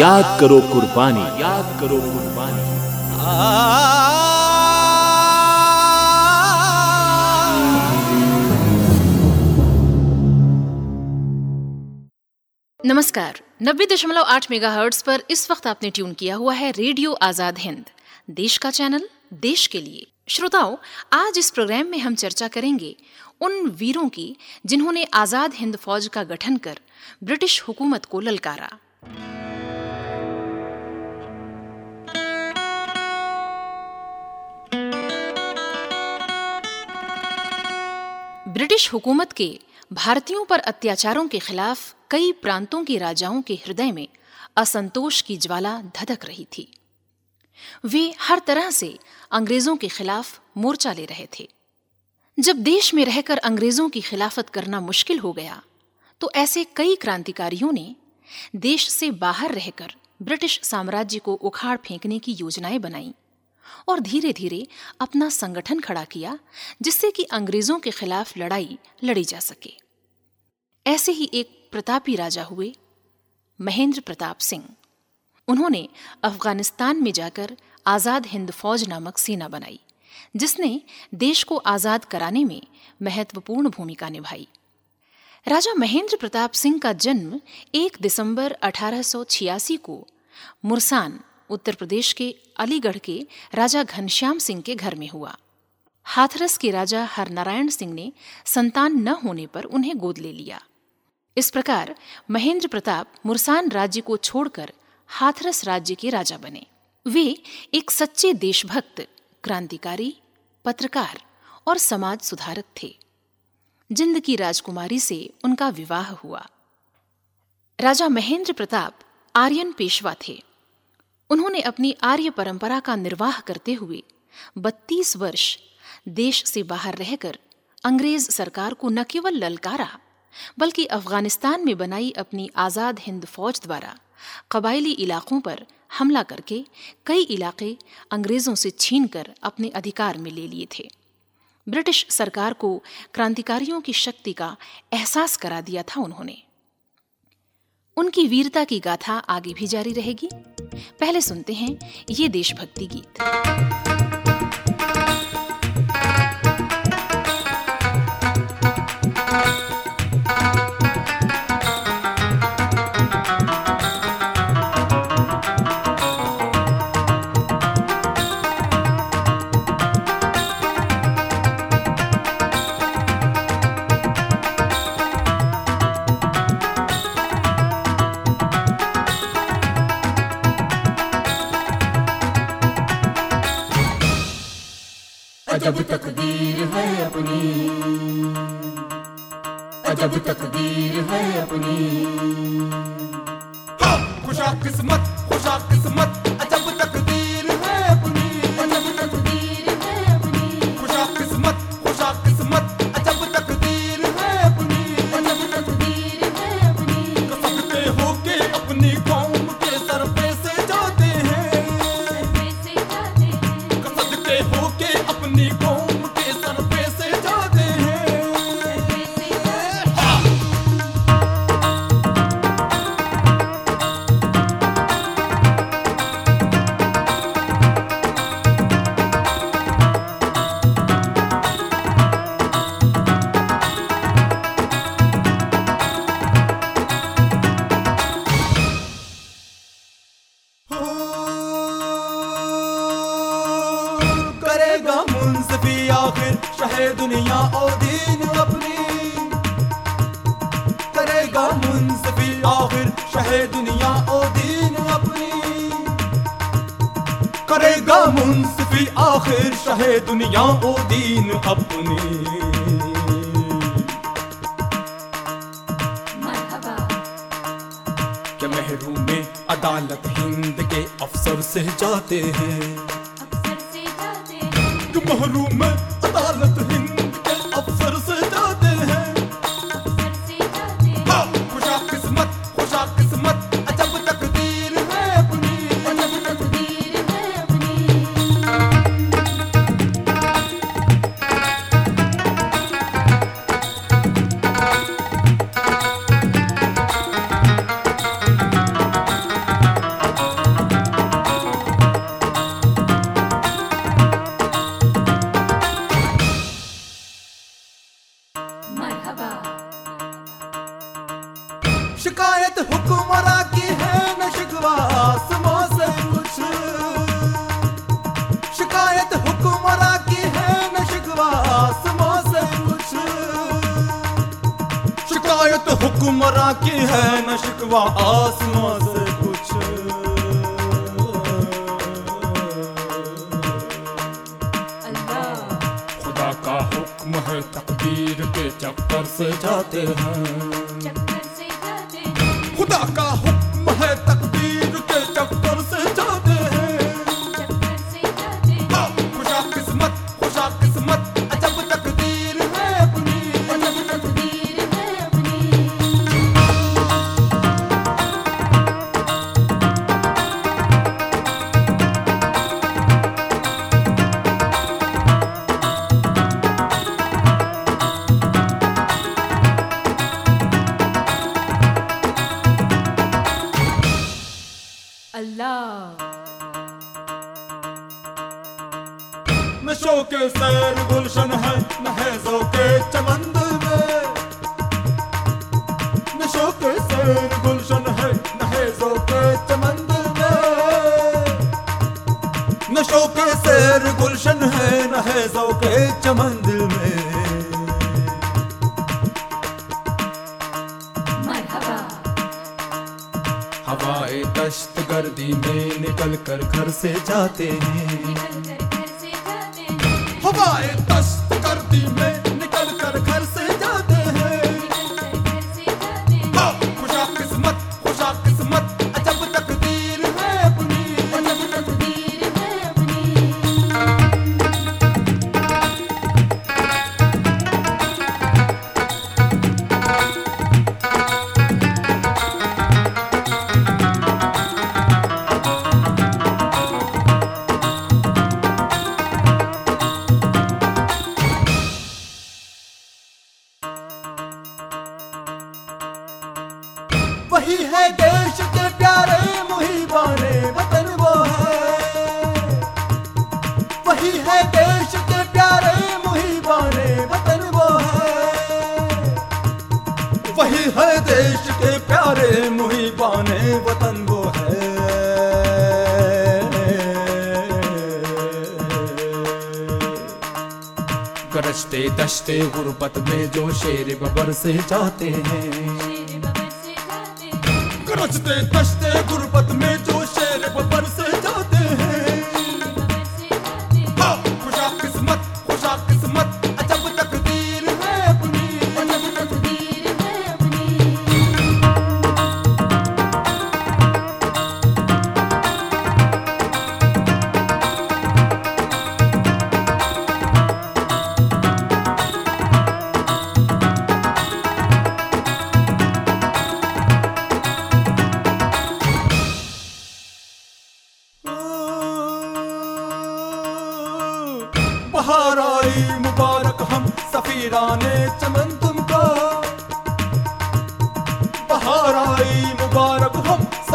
याद करो कुर्बानी। याद करो कुर्बानी। नमस्कार। नब्बे दशमलव आठ मेगा पर इस वक्त आपने ट्यून किया हुआ है रेडियो आज़ाद हिंद। देश का चैनल देश के लिए। श्रोताओं आज इस प्रोग्राम में हम चर्चा करेंगे उन वीरों की जिन्होंने आज़ाद हिंद फौज का गठन कर ब्रिटिश हुकूमत को ललकारा। ब्रिटिश हुकूमत के भारतीयों पर अत्याचारों के खिलाफ कई प्रांतों के राजाओं के हृदय में असंतोष की ज्वाला धधक रही थी। वे हर तरह से अंग्रेज़ों के खिलाफ मोर्चा ले रहे थे। जब देश में रहकर अंग्रेज़ों की खिलाफत करना मुश्किल हो गया तो ऐसे कई क्रांतिकारियों ने देश से बाहर रहकर ब्रिटिश साम्राज्य को उखाड़ फेंकने की योजनाएँ बनाई। और धीरे धीरे अपना संगठन खड़ा किया, जिससे कि अंग्रेज़ों के खिलाफ लड़ाई लड़ी जा सके। ऐसे ही एक प्रतापी राजा हुए, महेंद्र प्रताप सिंह। उन्होंने अफ़गानिस्तान में जाकर आज़ाद हिंद फौज नामक सेना बनाई, जिसने देश को आज़ाद कराने में महत्वपूर्ण भूमिका निभाई। राजा महेंद्र प्रताप सिंह का जन्म 1 दिसंबर 1886 को मुरसान उत्तर प्रदेश के अलीगढ़ के राजा घनश्याम सिंह के घर में हुआ। हाथरस के राजा हरनारायण सिंह ने संतान न होने पर उन्हें गोद ले लिया। इस प्रकार महेंद्र प्रताप मुरसान राज्य को छोड़कर हाथरस राज्य के राजा बने। वे एक सच्चे देशभक्त, क्रांतिकारी, पत्रकार और समाज सुधारक थे। जिंद की राजकुमारी से उनका विवाह हुआ। राजा महेंद्र प्रताप आर्यन पेशवा थे। उन्होंने अपनी आर्य परंपरा का निर्वाह करते हुए 32 वर्ष देश से बाहर रहकर अंग्रेज़ सरकार को न केवल ललकारा, बल्कि अफ़गानिस्तान में बनाई अपनी आज़ाद हिंद फौज द्वारा कबायली इलाकों पर हमला करके कई इलाके अंग्रेज़ों से छीनकर अपने अधिकार में ले लिए थे। ब्रिटिश सरकार को क्रांतिकारियों की शक्ति का एहसास करा दिया था उन्होंने। उनकी वीरता की गाथा आगे भी जारी रहेगी। पहले सुनते हैं ये देशभक्ति गीत। शिकायत हुक्मरा की है न शिकवा आसमां से कुछ। शिकायत हुक्मरा की है न शिकवा आसमां से कुछ। शिकायत हुक्मरा की है न शिकवा आसमां से कुछ। खुदा का हुक्म है तकदीर के चक्कर से जाते हैं। गरजते गुरुपत में जो शेर बबर से जाते हैं। गरजते दशते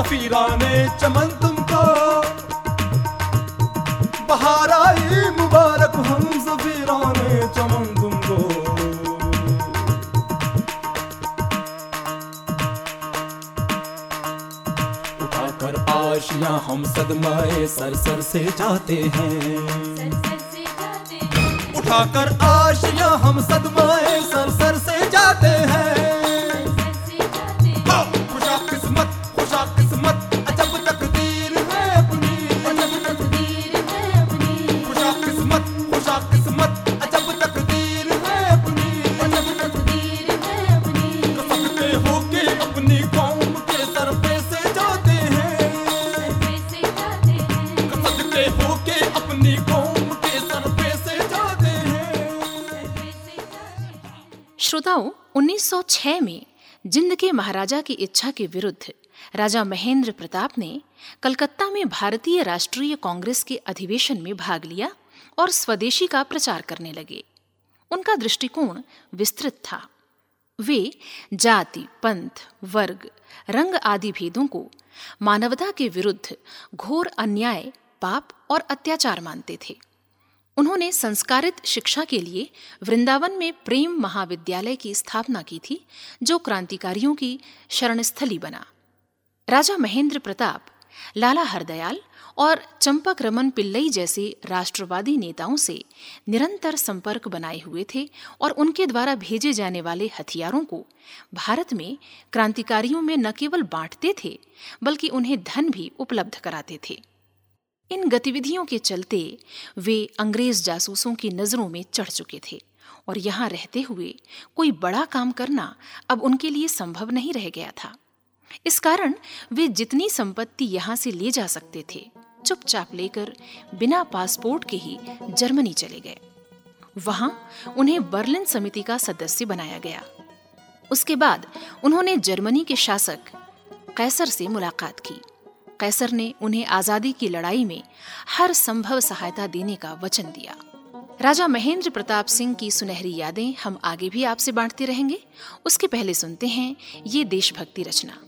सफीराने चमन तुमको। बहार आई मुबारक हम सफीराने चमन तुमको। उठाकर आशियाँ हम सदमाए सर सर से जाते हैं। उठाकर आशियाँ हम सदमाए श्रोताओं 1906 में जिंद के महाराजा की इच्छा के विरुद्ध राजा महेंद्र प्रताप ने कलकत्ता में भारतीय राष्ट्रीय कांग्रेस के अधिवेशन में भाग लिया और स्वदेशी का प्रचार करने लगे। उनका दृष्टिकोण विस्तृत था। वे जाति, पंथ, वर्ग, रंग आदि भेदों को मानवता के विरुद्ध घोर अन्याय, पाप और अत्याचार मानते थे। उन्होंने संस्कारित शिक्षा के लिए वृंदावन में प्रेम महाविद्यालय की स्थापना की थी, जो क्रांतिकारियों की शरणस्थली बना। राजा महेंद्र प्रताप, लाला हरदयाल और चंपक रमन पिल्लई जैसे राष्ट्रवादी नेताओं से निरंतर संपर्क बनाए हुए थे और उनके द्वारा भेजे जाने वाले हथियारों को भारत में क्रांतिकारियों में न केवल बांटते थे, बल्कि उन्हें धन भी उपलब्ध कराते थे। इन गतिविधियों के चलते वे अंग्रेज़ जासूसों की नज़रों में चढ़ चुके थे और यहाँ रहते हुए कोई बड़ा काम करना अब उनके लिए संभव नहीं रह गया था। इस कारण वे जितनी संपत्ति यहाँ से ले जा सकते थे, चुपचाप लेकर बिना पासपोर्ट के ही जर्मनी चले गए। वहाँ उन्हें बर्लिन समिति का सदस्य बनाया गया। उसके बाद उन्होंने जर्मनी के शासक कैसर से मुलाकात की। कैसर ने उन्हें आज़ादी की लड़ाई में हर संभव सहायता देने का वचन दिया। राजा महेंद्र प्रताप सिंह की सुनहरी यादें हम आगे भी आपसे बांटते रहेंगे। उसके पहले सुनते हैं ये देशभक्ति रचना।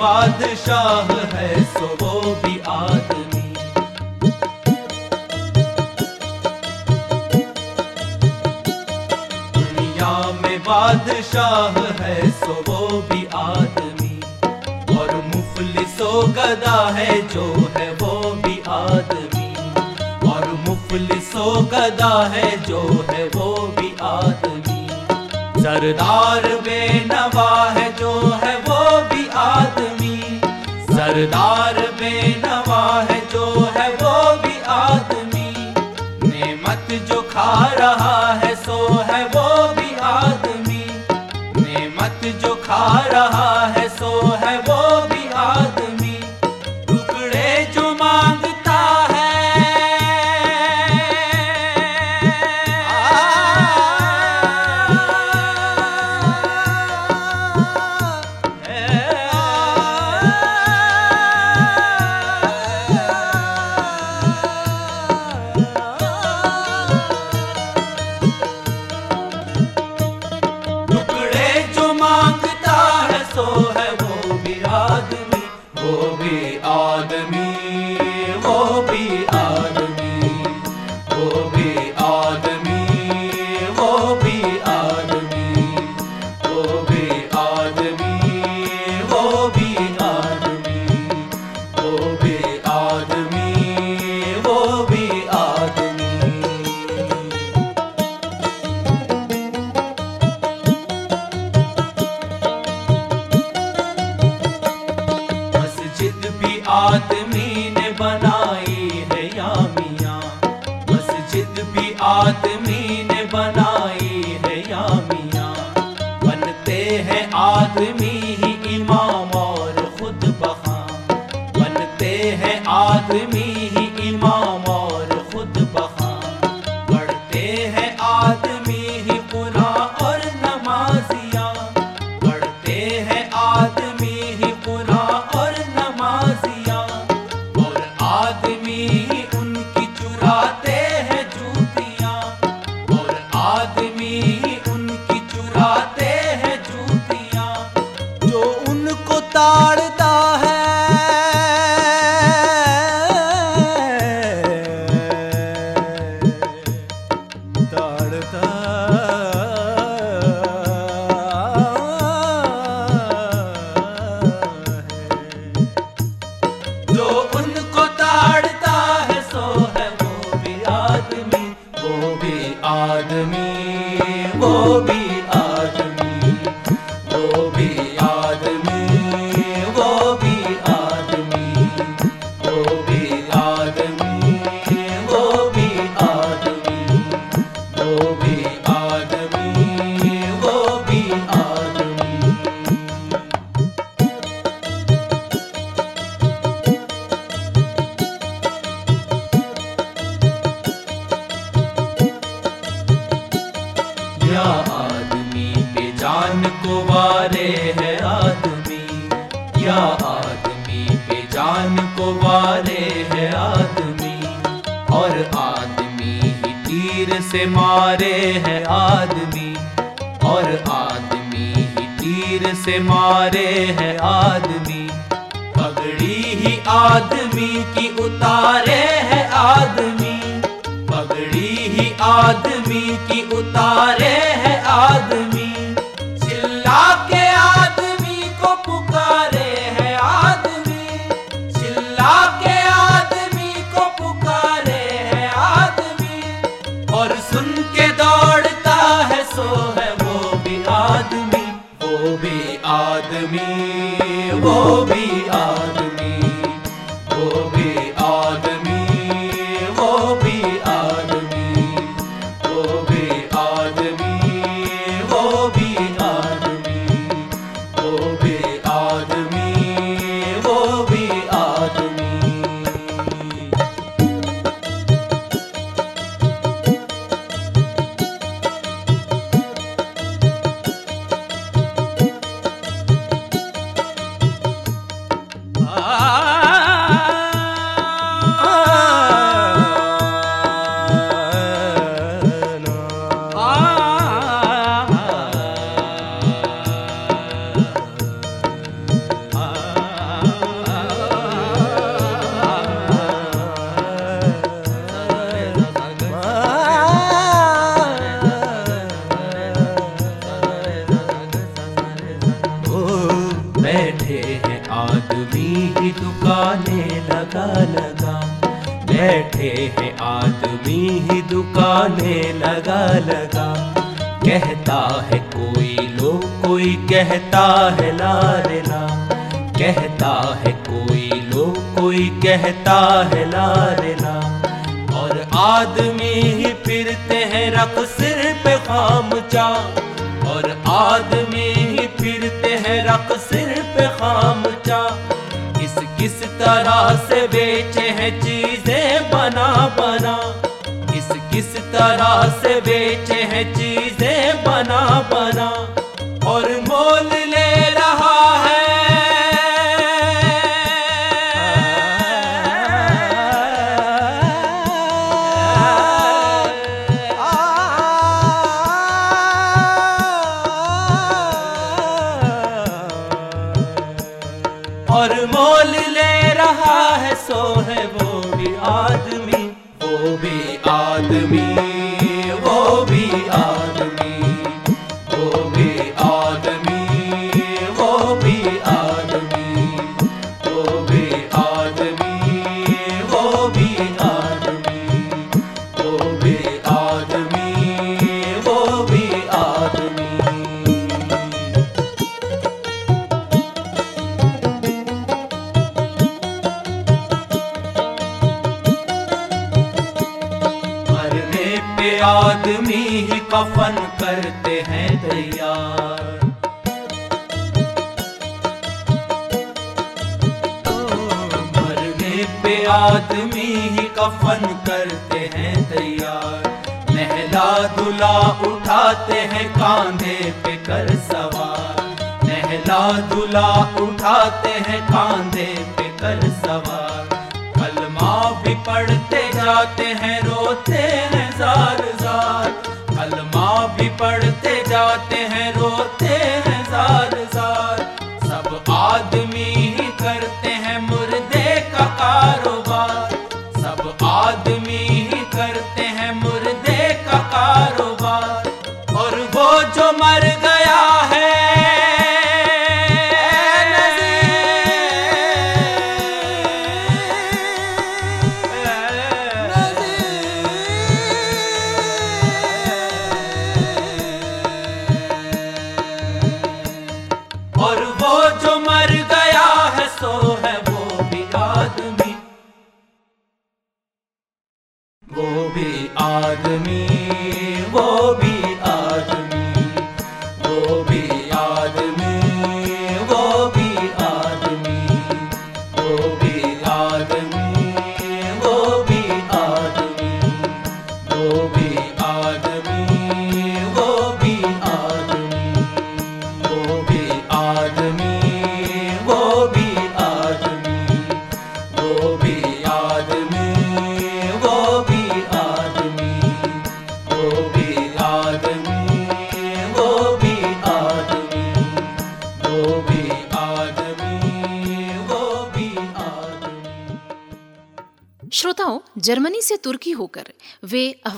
बादशाह है सो बादशाह है, सो वो भी आदमी। और मुफलिसो गदा है, जो है वो भी आदमी। और मुफलिसो गदा है, जो है वो भी आदमी। सरदार बेनवा है, जो है वो भी आदमी। सरदार बेनवा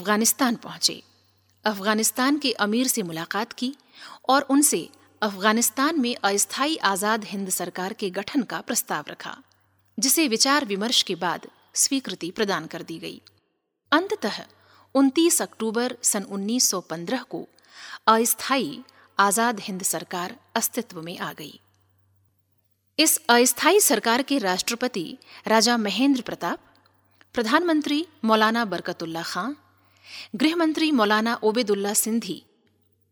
अफ़गानिस्तान पहुँचे। अफ़गानिस्तान के अमीर से मुलाकात की और उनसे अफ़गानिस्तान में अस्थायी आज़ाद हिंद सरकार के गठन का प्रस्ताव रखा, जिसे विचार विमर्श के बाद स्वीकृति प्रदान कर दी गई। अंततः 29 अक्टूबर सन 1915 को अस्थायी आज़ाद हिंद सरकार अस्तित्व में आ गई। इस अस्थायी सरकार के राष्ट्रपति राजा महेंद्र प्रताप, प्रधानमंत्री मौलाना बरकतुल्ला खां गृहमंत्री मौलाना ओबेदुल्ला सिंधी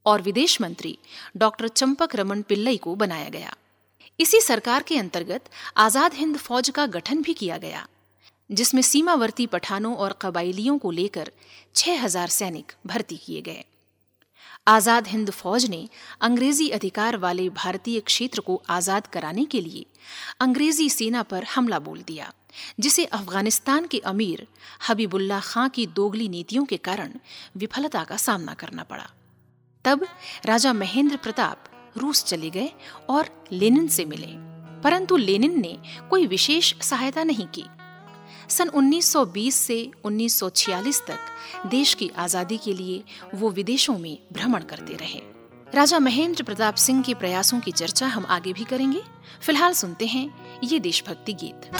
और विदेश मंत्री डॉक्टर चंपक रमन पिल्लई को बनाया गया। इसी सरकार के अंतर्गत आज़ाद हिंद फौज का गठन भी किया गया, जिसमें सीमावर्ती पठानों और कबाइलियों को लेकर 6000 सैनिक भर्ती किए गए। आज़ाद हिंद फौज ने अंग्रेज़ी अधिकार वाले भारतीय क्षेत्र को आज़ाद कराने के लिए अंग्रेज़ी सेना पर हमला बोल दिया, जिसे अफ़गानिस्तान के अमीर हबीबुल्ला खां की दोगली नीतियों के कारण विफलता का सामना करना पड़ा। तब राजा महेंद्र प्रताप रूस चले गए और लेनिन से मिले, परंतु लेनिन ने कोई विशेष सहायता नहीं की। सन 1920 से 1946 तक देश की आज़ादी के लिए वो विदेशों में भ्रमण करते रहे। राजा महेंद्र प्रताप सिंह के प्रयासों की चर्चा हम आगे भी करेंगे। फ़िलहाल सुनते हैं ये देशभक्ति गीत।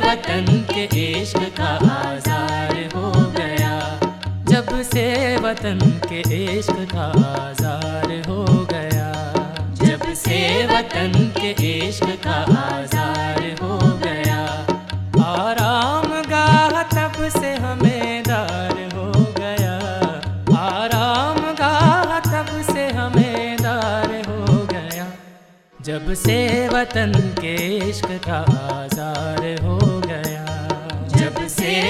वतन के इश्क का आजार हो गया। जब से वतन के इश्क का आजार हो गया। जब से वतन के इश्क का आजार हो गया। आराम गाह तब से हमें दार हो गया। आराम गाह तब से हमें दार हो गया। जब से वतन के इश्क का आजार हो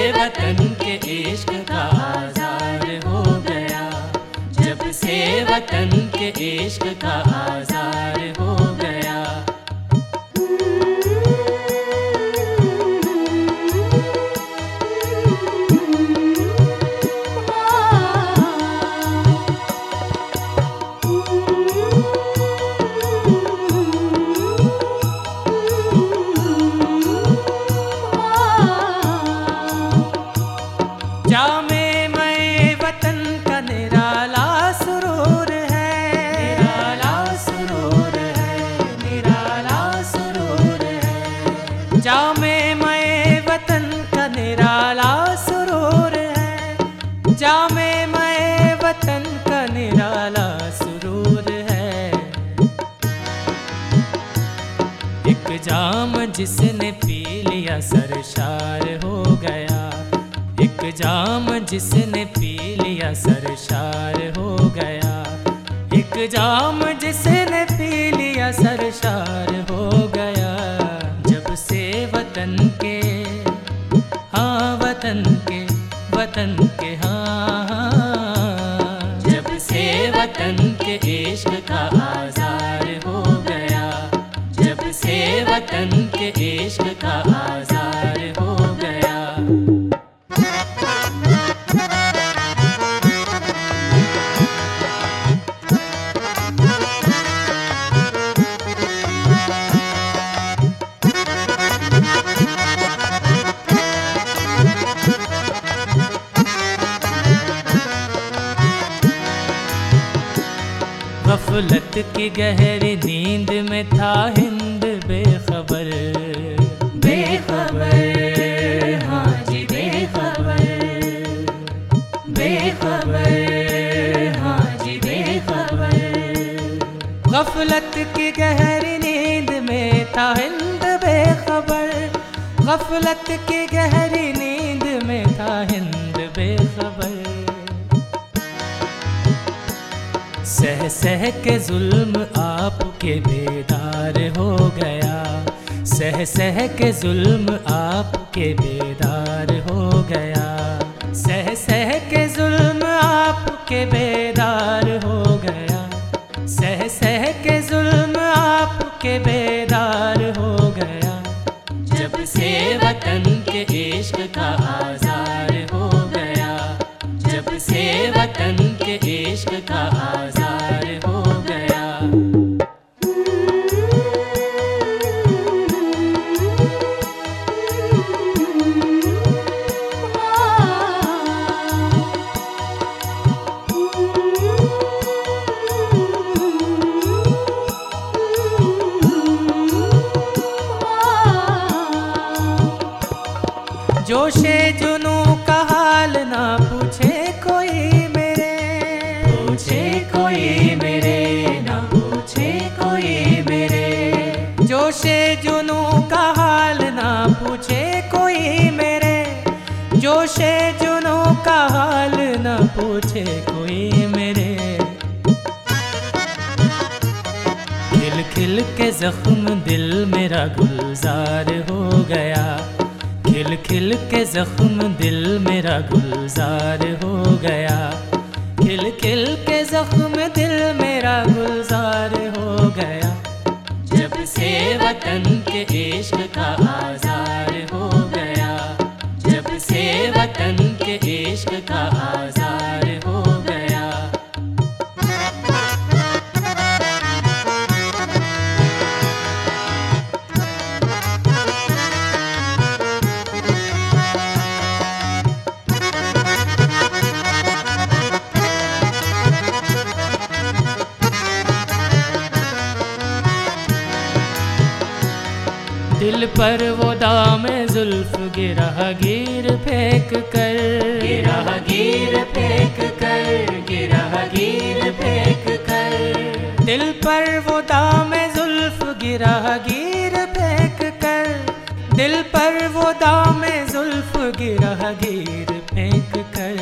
वतन के इश्क का आजार हो गया। जब से वतन के इश्क का आजार हो जिसने पी लिया सरशार हो गया एक जाम जिसने पी लिया सरशार हो गया जब से वतन के हाँ वतन के वतन के हाँ हाँ। जब से वतन के इश्क का आजार हो गया, जब से वतन के इश्क की गहरी नींद में था हिंद बेखबर। बेखबर हाँ हाँ बेखबर। गफलत की गहरी नींद में था हिंद बेखबर। गफलत की गहरी सह के जुल्म आपके बेदार हो गया। सह सह के जुल्म आपके बेदार हो गया। पूछे कोई मेरे। खिल खिल के जख्म दिल मेरा गुलजार हो गया। खिल खिल के जख्म दिल मेरा गुलजार हो गया। खिल खिल के जख्म दिल मेरा गुलजार पर वो दाम जुल्फ गिरा गिर फेंक कर। गिरा गिर फेंक कर गिरा गिर फेंक कर। दिल पर वो दाम जुल्फ गिरा गिर फेंक कर। दिल पर वो दाम जुल्फ गिरा गिर फेंक कर।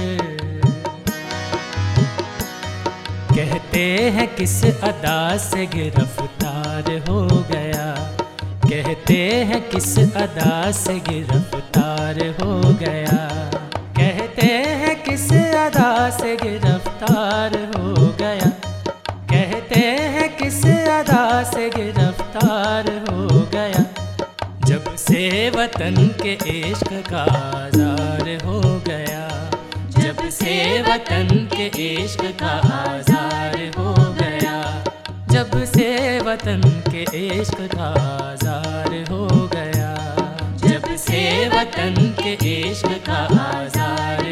कहते हैं किस अदा से गिरफ़्तार हो गया कहते हैं किस अदा से गिरफ़्तार हो गया? कहते हैं किस अदा से गिरफ़्तार हो गया? कहते हैं किस अदा से गिरफ़्तार हो गया? जब से वतन के इश्क का आजार हो गया। जब से वतन के इश्क का आजार हो गया। जब से वतन के इश्क का आजार हो गया। जब से वतन के इश्क का आजार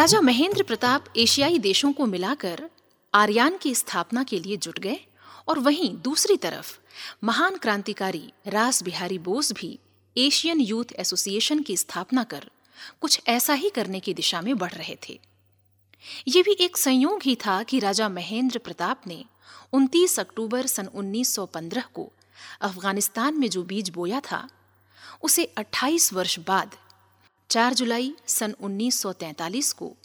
राजा महेंद्र प्रताप एशियाई देशों को मिलाकर आर्यान की स्थापना के लिए जुट गए और वहीं दूसरी तरफ़ महान क्रांतिकारी रास बिहारी बोस भी एशियन यूथ एसोसिएशन की स्थापना कर कुछ ऐसा ही करने की दिशा में बढ़ रहे थे। ये भी एक संयोग ही था कि राजा महेंद्र प्रताप ने 29 अक्टूबर सन 1915 को अफ़गानिस्तान में जो बीज बोया था, उसे 28 वर्ष बाद 4 जुलाई सन 1943 को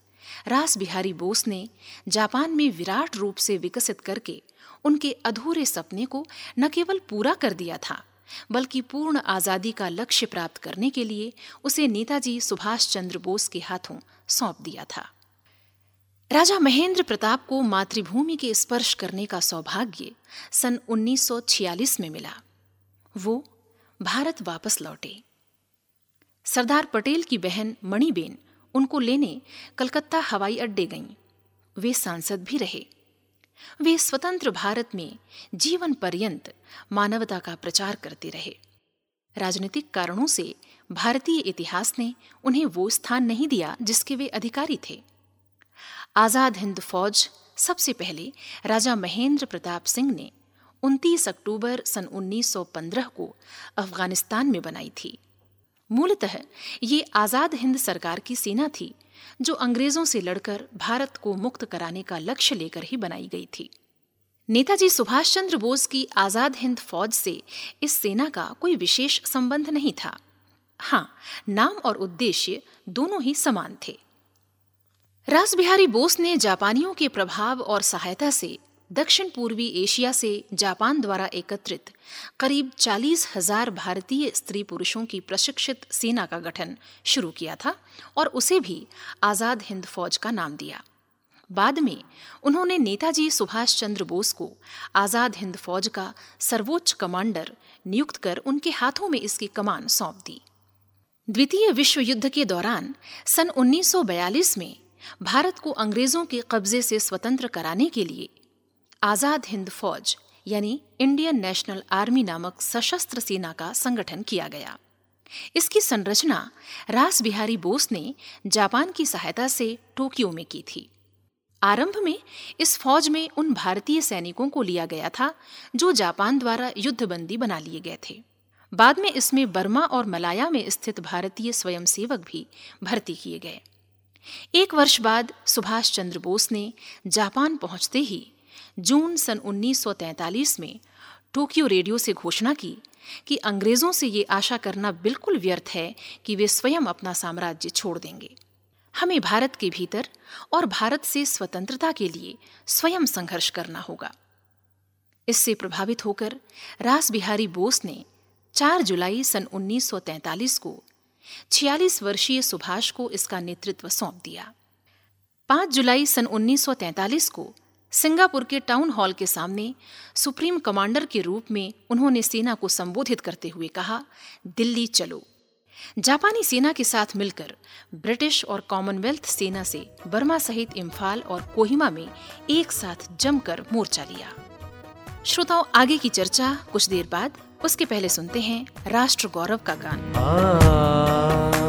रास बिहारी बोस ने जापान में विराट रूप से विकसित करके उनके अधूरे सपने को न केवल पूरा कर दिया था, बल्कि पूर्ण आज़ादी का लक्ष्य प्राप्त करने के लिए उसे नेताजी सुभाष चंद्र बोस के हाथों सौंप दिया था। राजा महेंद्र प्रताप को मातृभूमि के स्पर्श करने का सौभाग्य सन 1946 में मिला। वो भारत वापस लौटे। सरदार पटेल की बहन मणिबेन उनको लेने कलकत्ता हवाई अड्डे गईं। वे सांसद भी रहे। वे स्वतंत्र भारत में जीवन पर्यंत मानवता का प्रचार करते रहे। राजनीतिक कारणों से भारतीय इतिहास ने उन्हें वो स्थान नहीं दिया जिसके वे अधिकारी थे। आज़ाद हिंद फौज सबसे पहले राजा महेंद्र प्रताप सिंह ने 29 अक्टूबर सन 1915 को अफ़गानिस्तान में बनाई थी। मूलतः ये आज़ाद हिंद सरकार की सेना थी, जो अंग्रेज़ों से लड़कर भारत को मुक्त कराने का लक्ष्य लेकर ही बनाई गई थी। नेताजी सुभाष चंद्र बोस की आज़ाद हिंद फौज से इस सेना का कोई विशेष संबंध नहीं था। हाँ नाम और उद्देश्य दोनों ही समान थे। रास बिहारी बोस ने जापानियों के प्रभाव और सहायता से दक्षिण पूर्वी एशिया से जापान द्वारा एकत्रित करीब चालीस हज़ार भारतीय स्त्री पुरुषों की प्रशिक्षित सेना का गठन शुरू किया था और उसे भी आज़ाद हिंद फौज का नाम दिया। बाद में उन्होंने नेताजी सुभाष चंद्र बोस को आज़ाद हिंद फौज का सर्वोच्च कमांडर नियुक्त कर उनके हाथों में इसकी कमान सौंप दी। द्वितीय विश्व युद्ध के दौरान सन 1942 में भारत को अंग्रेज़ों के कब्जे से स्वतंत्र कराने के लिए आज़ाद हिंद फौज, यानी इंडियन नेशनल आर्मी नामक सशस्त्र सेना का संगठन किया गया। इसकी संरचना रास बिहारी बोस ने जापान की सहायता से टोक्यो में की थी। आरंभ में इस फौज में उन भारतीय सैनिकों को लिया गया था, जो जापान द्वारा युद्धबंदी बना लिए गए थे। बाद में इसमें बर्मा और मलाया में स्थित भारतीय स्वयंसेवक भी भर्ती किए गए। एक वर्ष बाद सुभाष चंद्र बोस ने जापान पहुँचते ही जून सन 1943 में टोक्यो रेडियो से घोषणा की कि अंग्रेज़ों से ये आशा करना बिल्कुल व्यर्थ है कि वे स्वयं अपना साम्राज्य छोड़ देंगे। हमें भारत के भीतर और भारत से स्वतंत्रता के लिए स्वयं संघर्ष करना होगा। इससे प्रभावित होकर रास बिहारी बोस ने 4 जुलाई सन 1943 को 46 वर्षीय सुभाष को इसका नेतृत्व सौंप दिया। 5 जुलाई सन 1943 को सिंगापुर के टाउन हॉल के सामने सुप्रीम कमांडर के रूप में उन्होंने सेना को संबोधित करते हुए कहा, दिल्ली चलो। जापानी सेना के साथ मिलकर ब्रिटिश और कॉमनवेल्थ सेना से बर्मा सहित इम्फाल और कोहिमा में एक साथ जमकर मोर्चा लिया। श्रोताओं, आगे की चर्चा कुछ देर बाद, उसके पहले सुनते हैं राष्ट्र गौरव का गान। मकतल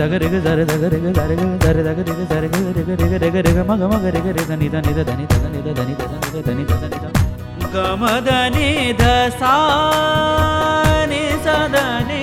దగరిగ దరి దగరిగ దరిగ దరి దగరిగ దరిగ రిగ రిగ రిగ రిగ మగ మగ రిగ రిగ నిద నిద దని దద నిద దని దద నిద దని దద నిద గమ దని ద సా ని సద ని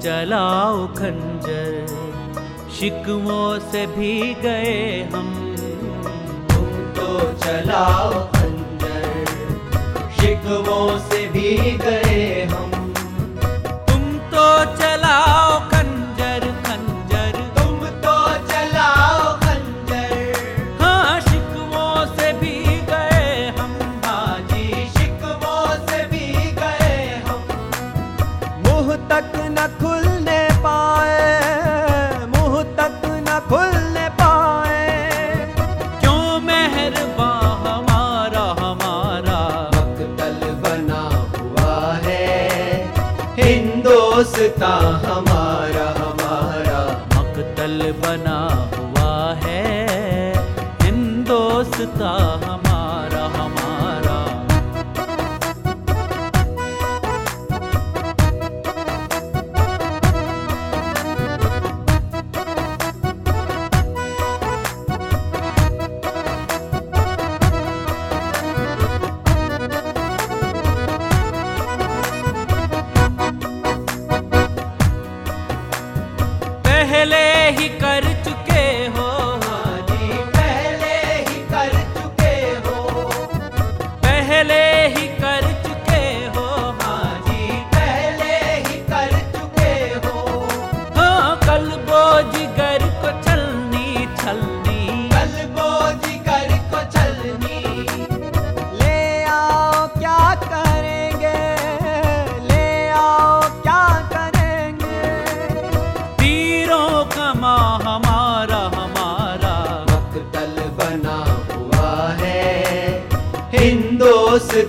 चलाओ खंजर शिकवों से भी गए हम। तुम तो चलाओ खंजर शिकवों से भी गए हम। तुम तो चलाओ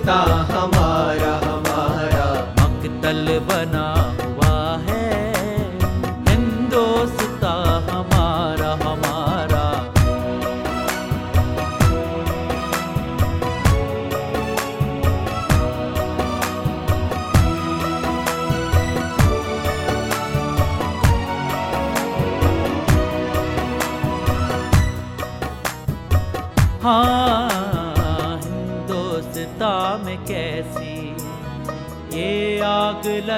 मकता हमारा हमारा मकतल बना।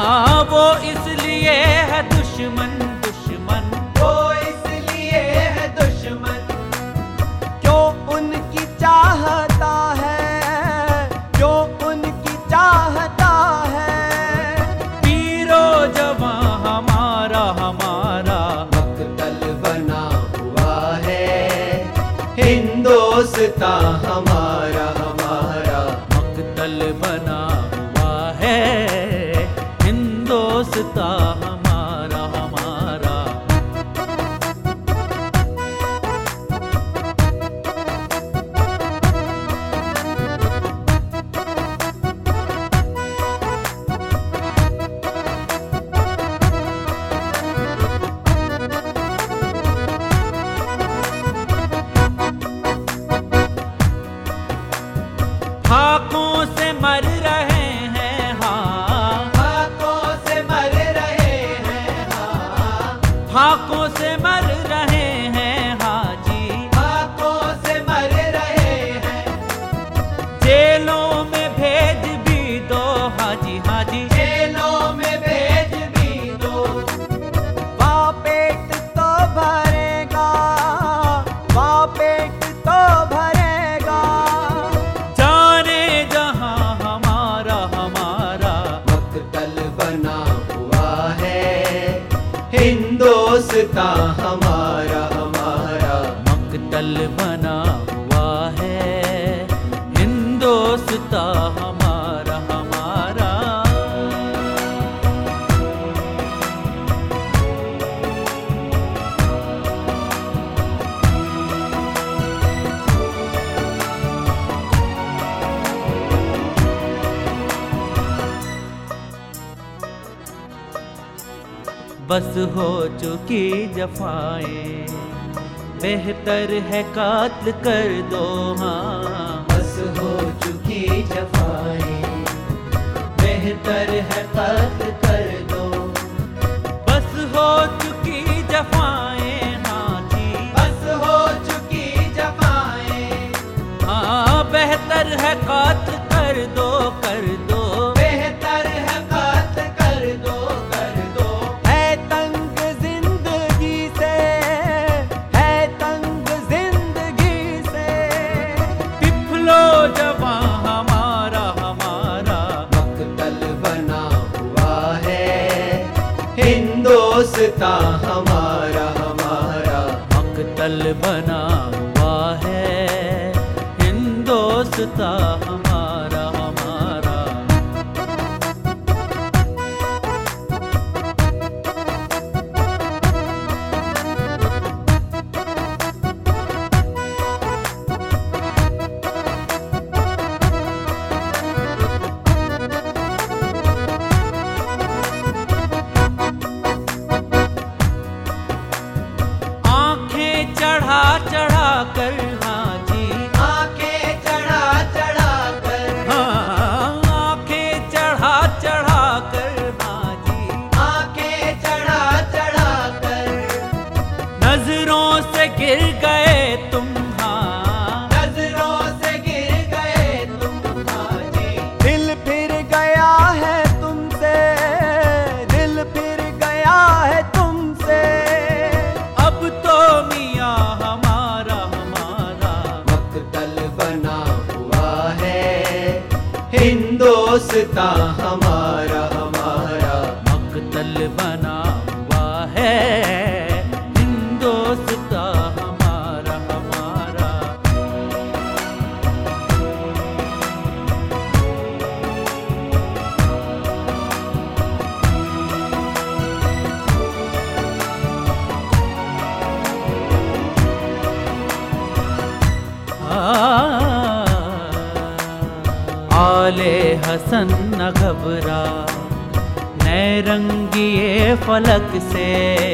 हाँ वो इसलिए है दुश्मन। बस हो चुकी जफाएँ। बेहतर है कात्ल कर दो हाँ। बस हो चुकी जफाएँ। बेहतर है कात्ल फलक से।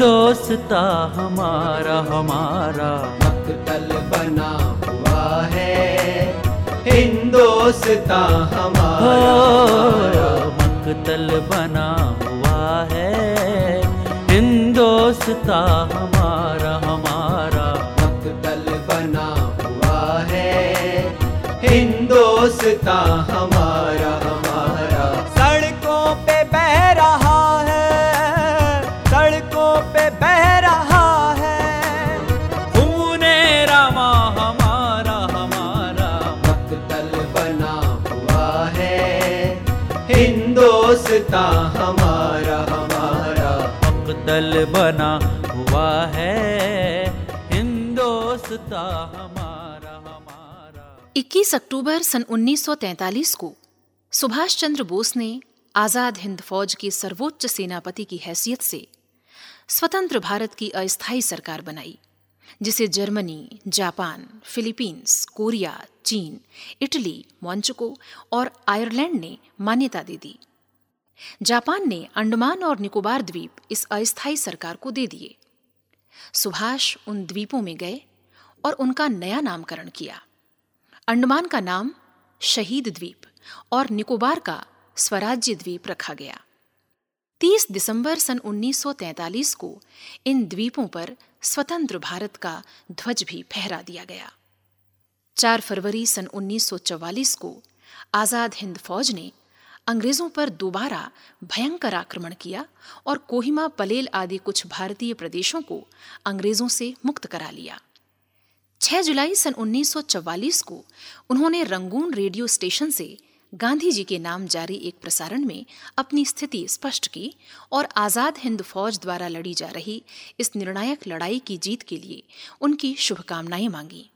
हिंदोस्ता हमारा हमारा। मकतल बना हुआ है। हिंदोस्ता हमारा मकतल बना हुआ है। हिंदोस्ता हमारा 21 अक्टूबर सन 1943 को सुभाष चंद्र बोस ने आज़ाद हिंद फौज के सर्वोच्च सेनापति की हैसियत से स्वतंत्र भारत की अस्थायी सरकार बनाई, जिसे जर्मनी, जापान, फिलीपींस, कोरिया, चीन, इटली मॉन्चको और आयरलैंड ने मान्यता दे दी। जापान ने अंडमान और निकोबार द्वीप इस अस्थायी सरकार को दे दिए। सुभाष उन द्वीपों में गए और उनका नया नामकरण किया। अंडमान का नाम शहीद द्वीप और निकोबार का स्वराज्य द्वीप रखा गया। 30 दिसंबर सन 1943 को इन द्वीपों पर स्वतंत्र भारत का ध्वज भी फहरा दिया गया। 4 फरवरी सन 1944 को आज़ाद हिंद फौज ने अंग्रेज़ों पर दोबारा भयंकर आक्रमण किया और कोहिमा, पलेल आदि कुछ भारतीय प्रदेशों को अंग्रेज़ों से मुक्त करा लिया। 6 जुलाई सन 1944 को उन्होंने रंगून रेडियो स्टेशन से गांधी जी के नाम जारी एक प्रसारण में अपनी स्थिति स्पष्ट की और आज़ाद हिंद फौज द्वारा लड़ी जा रही इस निर्णायक लड़ाई की जीत के लिए उनकी शुभकामनाएँ मांगी।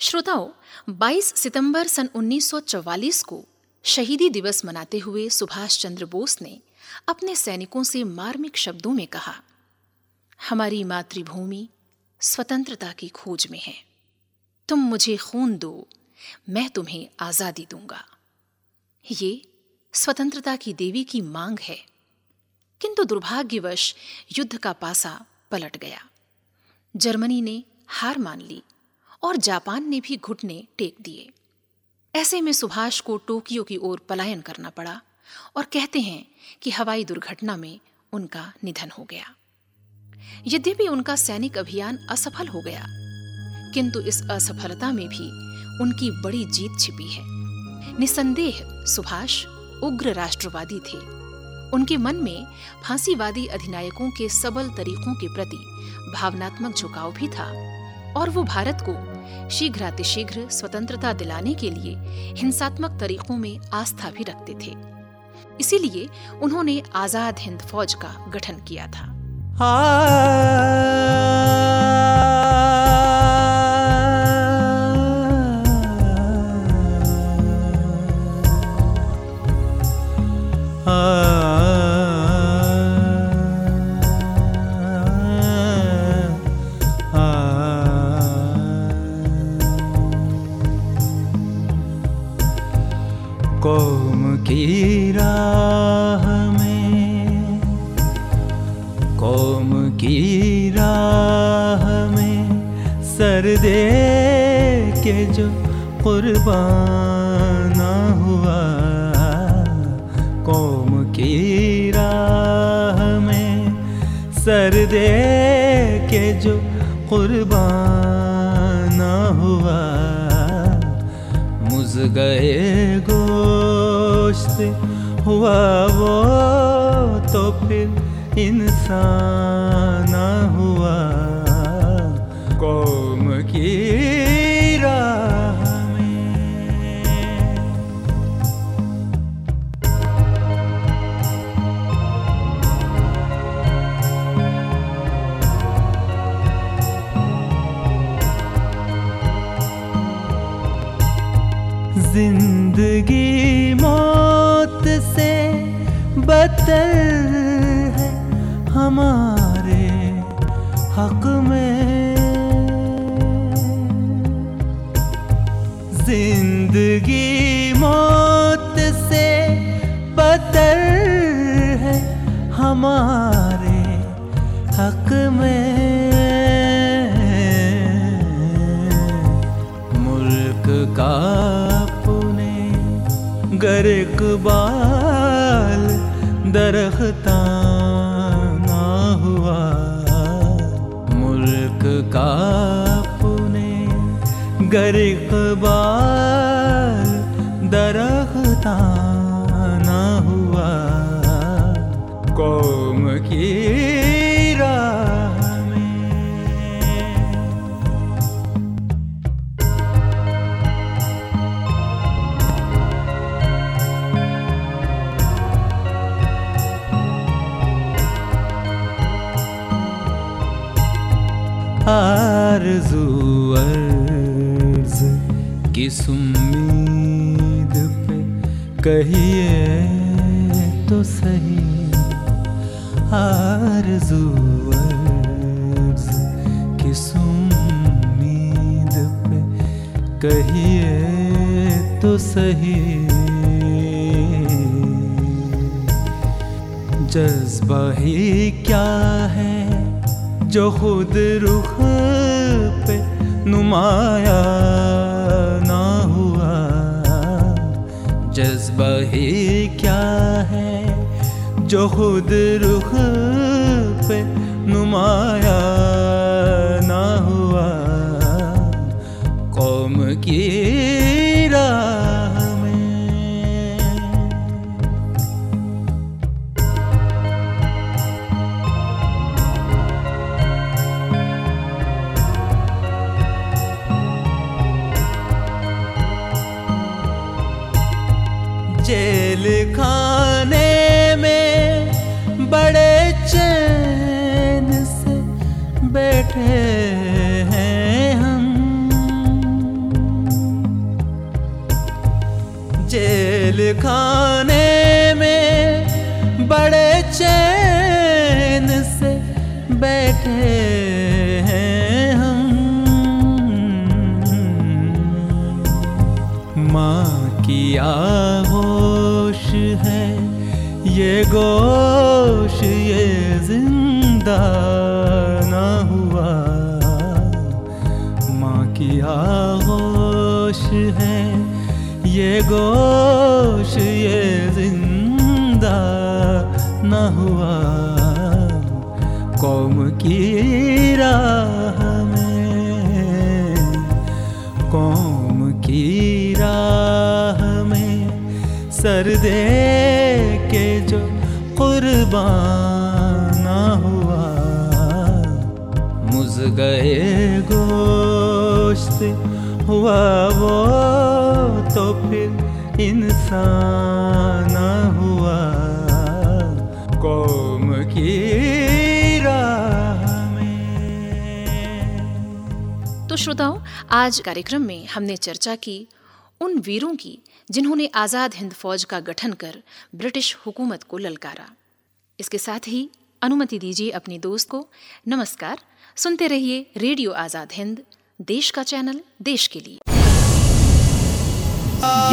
श्रोताओं 22 सितंबर सन 1944 को शहीदी दिवस मनाते हुए सुभाष चंद्र बोस ने अपने सैनिकों से मार्मिक शब्दों में कहा, हमारी मातृभूमि स्वतंत्रता की खोज में है। तुम मुझे खून दो, मैं तुम्हें आज़ादी दूँगा। ये स्वतंत्रता की देवी की मांग है। किंतु दुर्भाग्यवश युद्ध का पासा पलट गया। जर्मनी ने हार मान ली और जापान ने भी घुटने टेक दिए। ऐसे में सुभाष को टोक्यो की ओर पलायन करना पड़ा और कहते हैं कि हवाई दुर्घटना में उनका निधन हो गया। यद्यपि उनका सैनिक अभियान असफल हो गया किंतु इस असफलता में भी उनकी बड़ी जीत छिपी है। निसंदेह सुभाष उग्र राष्ट्रवादी थे। उनके मन में फांसीवादी अधिनायकों के सबल तरीकों के प्रति भावनात्मक झुकाव भी था और वो भारत को शीघ्रातिशीघ्र स्वतंत्रता दिलाने के लिए हिंसात्मक तरीकों में आस्था भी रखते थे। इसीलिए उन्होंने आज़ाद हिंद फौज का गठन किया था। कौम की राह में, कौम की राह में सर दे के जो कुर्बाना हुआ, कौम की राह में सर दे के जो कुर्बाना हुआ, मुझ गए वास्ते हुआ वो तो फिर इंसान हुआ। इकबाल दरख्ता हुआ। मुल्क का पुने गर इकबाल दरख्ता ना हुआ। कौम की आरज़ू अर्ज़ किस उम्मीद पे कहिए तो सही। आरज़ू अर्ज़ किस उम्मीद पे कहिए तो सही। जज्बा ही क्या है? जो खुद रुख पे नुमाया ना हुआ। जज्बा ही क्या है? जो खुद रुख पे नुमाया ना हुआ। कौम की हैं हम। जेल खाने में बड़े चैन से बैठे हैं हम। माँ की आगोश है, ये गोश, ये ज़िंदा है। ये गोश, ये ज़िंदा ना हुआ। कौम की राह में, कौम की राह में सर दे के जो कुर्बान हुआ। मुझ गए गोश्त हुआ वो तो फिर इंसान हुआ। कौम की तो श्रोताओं, आज कार्यक्रम में हमने चर्चा की उन वीरों की जिन्होंने आज़ाद हिंद फौज का गठन कर ब्रिटिश हुकूमत को ललकारा। इसके साथ ही अनुमति दीजिए अपने दोस्त को, नमस्कार, सुनते रहिए रेडियो आज़ाद हिंद। देश का चैनल देश के लिए।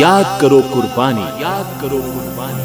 याद करो कुर्बानी। याद करो कुर्बानी।